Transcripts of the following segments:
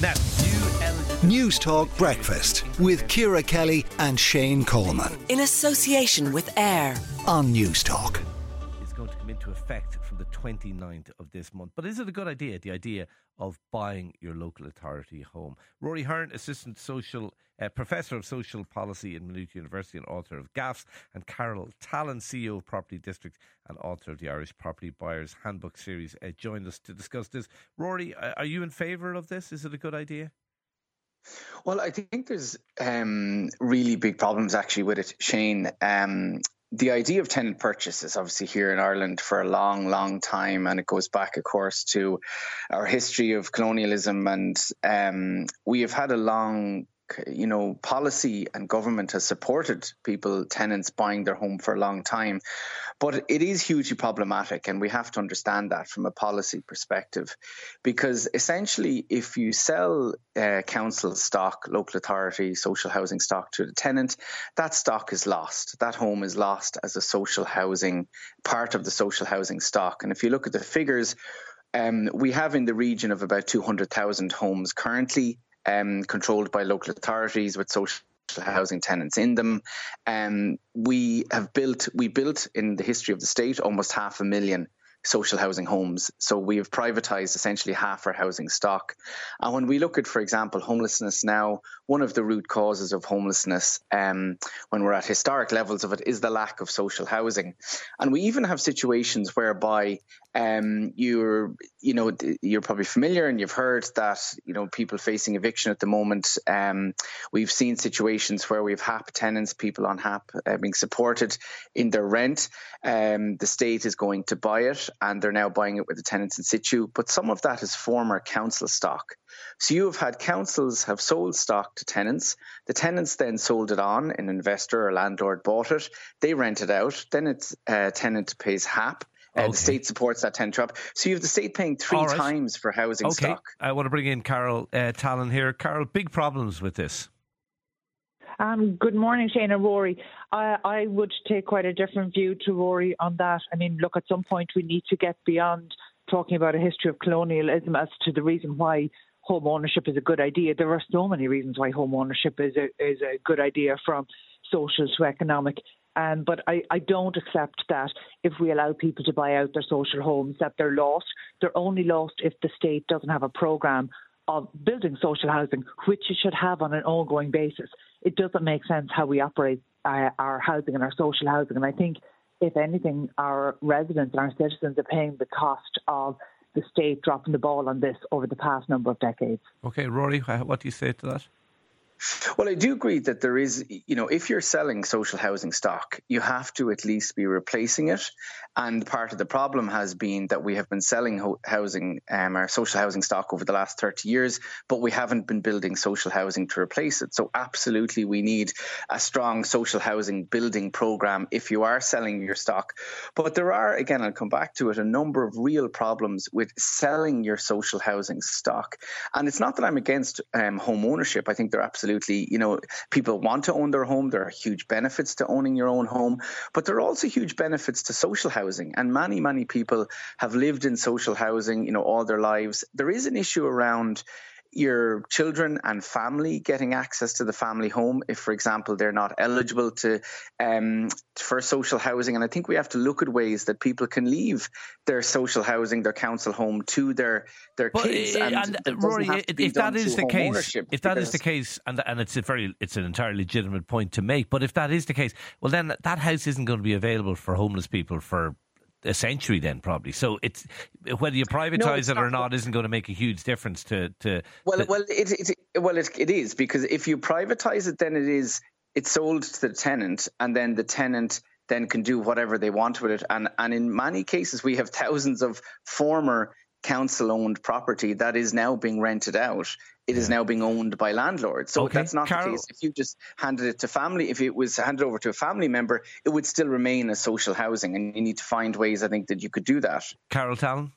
Now, Newstalk Breakfast with Ciara Kelly and Shane Coleman In association with AIR. on Newstalk. is going to come into effect from the 29th of this month. But is it a good idea, the idea of buying your local authority home? Rory Hearne, Assistant Social uh, Professor of Social Policy in Maynooth University and author of Gaffs, and Carol Tallon, CEO of Property District and author of the Irish Property Buyers Handbook series, uh, joined us to discuss this. Rory, uh, are you in favour of this? Is it a good idea? Well, I think there's um, really big problems actually with it, Shane. Um, the idea of tenant purchase is obviously here in Ireland for a long, long time, and it goes back, of course, to our history of colonialism. And um, we have had a long, you know, policy and government has supported people, tenants buying their home for a long time. But it is hugely problematic, and we have to understand that from a policy perspective. Because essentially, if you sell uh, council stock, local authority, social housing stock to the tenant, that stock is lost. That home is lost as a social housing, part of the social housing stock. And if you look at the figures, um, we have in the region of about 200,000 homes currently um, controlled by local authorities with social housing tenants in them. Um, we have built, we built in the history of the state almost half a million social housing homes. So we have privatized essentially half our housing stock. And when we look at, for example, homelessness now, one of the root causes of homelessness um, when we're at historic levels of it is the lack of social housing. And we even have situations whereby um, you're, you know, you're probably familiar and you've heard that, you know, people facing eviction at the moment. Um, we've seen situations where we've HAP tenants, people on HAP uh, being supported in their rent. Um, the state is going to buy it and they're now buying it with the tenants in situ. But some of that is former council stock. So you have had councils have sold stock to tenants. The tenants then sold it on. An investor or landlord bought it. They rent it out. Then it's uh, tenant pays HAP. Uh, Okay. The state supports that tenant drop. So you have the state paying three right. times for housing Okay, stock. I want to bring in Carol uh, Tallon here. Carol, big problems with this. Um, good morning, Shane and Rory. I, I would take quite a different view to Rory on that. I mean, look, at some point we need to get beyond talking about a history of colonialism as to the reason why home ownership is a good idea. There are so many reasons why home ownership is a is a good idea from social to economic. Um, but I, I don't accept that if we allow people to buy out their social homes, that they're lost. They're only lost if the state doesn't have a programme of building social housing, which you should have on an ongoing basis. It doesn't make sense how we operate uh, our housing and our social housing. And I think, if anything, our residents and our citizens are paying the cost of the state dropping the ball on this over the past number of decades. Okay, Rory, what do you say to that? Well, I do agree that there is, you know, if you're selling social housing stock, you have to at least be replacing it. And part of the problem has been that we have been selling housing, um, our social housing stock over the last 30 years, but we haven't been building social housing to replace it. So, absolutely, we need a strong social housing building program if you are selling your stock. But there are, again, I'll come back to it, a number of real problems with selling your social housing stock. And it's not that I'm against um, home ownership. I think they're absolutely, you know, people want to own their home. There are huge benefits to owning your own home, but there are also huge benefits to social housing. And many, many people have lived in social housing, you know, all their lives. There is an issue around your children and family getting access to the family home if for example they're not eligible to um, for social housing and i think we have to look at ways that people can leave their social housing their council home to their their But, kids uh, and, and, Rory, have to be if that is the case, if that is the case, and and it's a very, it's an entirely legitimate point to make. But if that is the case, well, then that house isn't going to be available for homeless people for a century. Then probably. So it's whether you privatise it's it or not. not isn't going to make a huge difference to to. Well, to- well, it, it, well, it, it is because if you privatize it, then it is it's sold to the tenant, and then the tenant then can do whatever they want with it. And and in many cases, we have thousands of former council-owned property that is now being rented out. It is now being owned by landlords. So Okay, that's not Carol- the case. If you just handed it to family, if it was handed over to a family member, it would still remain as social housing, and you need to find ways. I think that you could do that. Carol Tallon.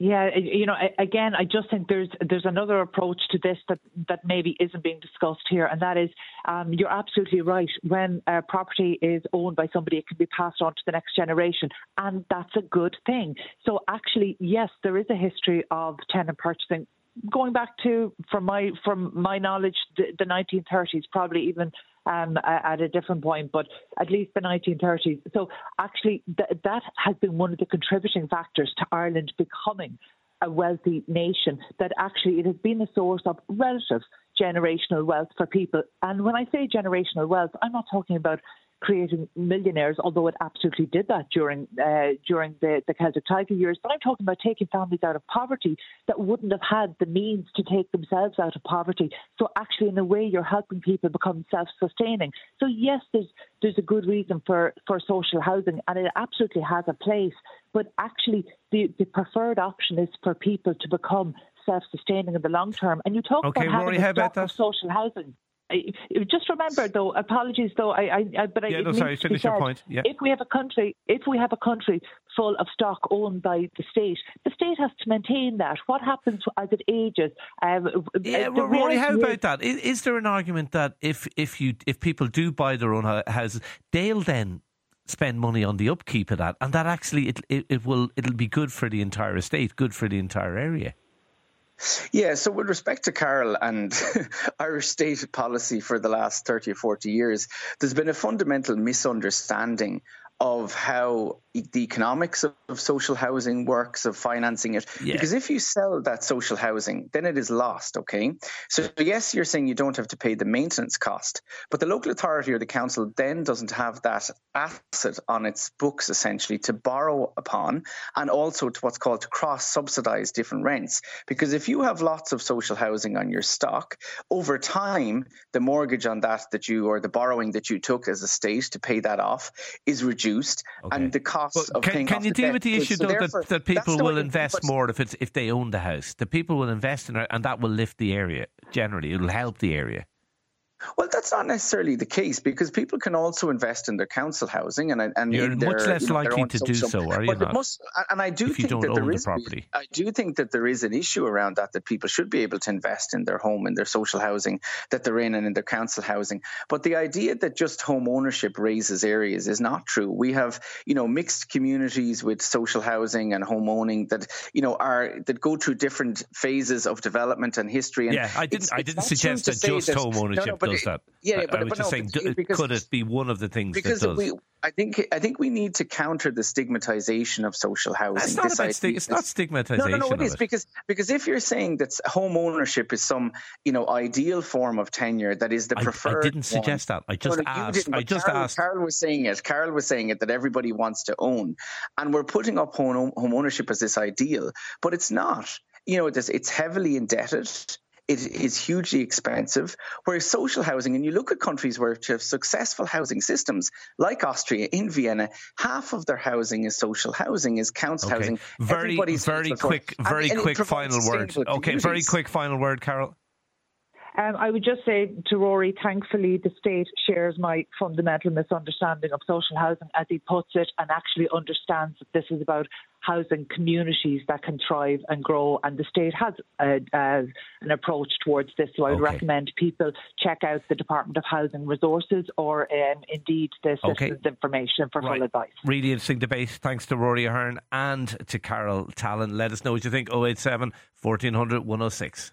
Yeah, you know, again, I just think there's there's another approach to this that, that maybe isn't being discussed here, and that is, um, you're absolutely right. When uh, property is owned by somebody, it can be passed on to the next generation, and that's a good thing. So actually, yes, there is a history of tenant purchasing going back to, from my from my knowledge, the, the 1930s, probably even um, at a different point, but at least the 1930s. So actually, th- that has been one of the contributing factors to Ireland becoming a wealthy nation. That actually it has been a source of relative generational wealth for people. And when I say generational wealth, I'm not talking about creating millionaires, although it absolutely did that during uh, during the, the Celtic Tiger years. But I'm talking about taking families out of poverty that wouldn't have had the means to take themselves out of poverty. So actually, in a way, you're helping people become self-sustaining. So yes, there's there's a good reason for, for social housing, and it absolutely has a place. But actually, the, the preferred option is for people to become self-sustaining in the long term. And you talk okay, about having a stock of social housing. Just remember, though. Apologies, though. I, I, I but Yeah, I no, sorry, finish your point. Yeah. If we have a country, if we have a country full of stock owned by the state, the state has to maintain that. What happens as it ages? Um, Yeah, Rory, how about that? Is, is there an argument that if if you if people do buy their own houses, they'll then spend money on the upkeep of that, and that actually it, it it will it'll be good for the entire estate, good for the entire area. Yeah, so with respect to Carol and Irish state policy for the last 30 or 40 years, there's been a fundamental misunderstanding of how the economics of, of social housing works, of financing it. Yeah. Because if you sell that social housing, then it is lost, okay? So, yes, you're saying you don't have to pay the maintenance cost, but the local authority or the council then doesn't have that asset on its books essentially to borrow upon and also to what's called to cross subsidize different rents. Because if you have lots of social housing on your stock, over time, the mortgage on that that you or the borrowing that you took as a state to pay that off is reduced Okay. and the cost But of can, paying can off you deal with the issue so though that, that people will invest but- more if it's if they own the house? The people will invest in it, and that will lift the area. Generally, it'll help the area. Well, that's not necessarily the case because people can also invest in their council housing and and You're in much less you know, likely to do so, are you not? must- and I do think don't that own there the is property. I do think that there is an issue around that that people should be able to invest in their home and their social housing that they're in and in their council housing. But the idea that just home ownership raises areas is not true. We have you know mixed communities with social housing and home owning that you know are that go through different phases of development and history. And Yeah, I didn't. I didn't suggest that just that- home no, no, that. Yeah, I, but, I was but just no, saying, do- because- could it be one of the things because that does? we, I think I think we need to counter the stigmatization of social housing. it's not about stig- it's not stigmatization. no, no, no, it because because if you're saying that home ownership is some you know ideal form of tenure that is the I, I preferred. didn't one. suggest that. I just asked. I just Carol, asked. Carol was saying it. Carol was saying it that everybody wants to own, and we're putting up home, home ownership as this ideal, but it's not. You know, it's, it's heavily indebted. It is hugely expensive. Whereas social housing, and you look at countries where to have successful housing systems, like Austria, in Vienna, half of their housing is social housing, is council Okay. housing. Very, Everybody's very quick, very and it quick final word. Okay, very quick final word, Carol. Um, I would just say to Rory, thankfully, the state shares my fundamental misunderstanding of social housing, as he puts it, and actually understands that this is about housing communities that can thrive and grow. And the state has a, uh, an approach towards this. So I would Okay. recommend people check out the Department of Housing Resources or um, indeed the Okay. Citizens Information for Right. full advice. Really interesting debate. Thanks to Rory Ahern and to Carol Tallon. Let us know what you think. 087 1400 106.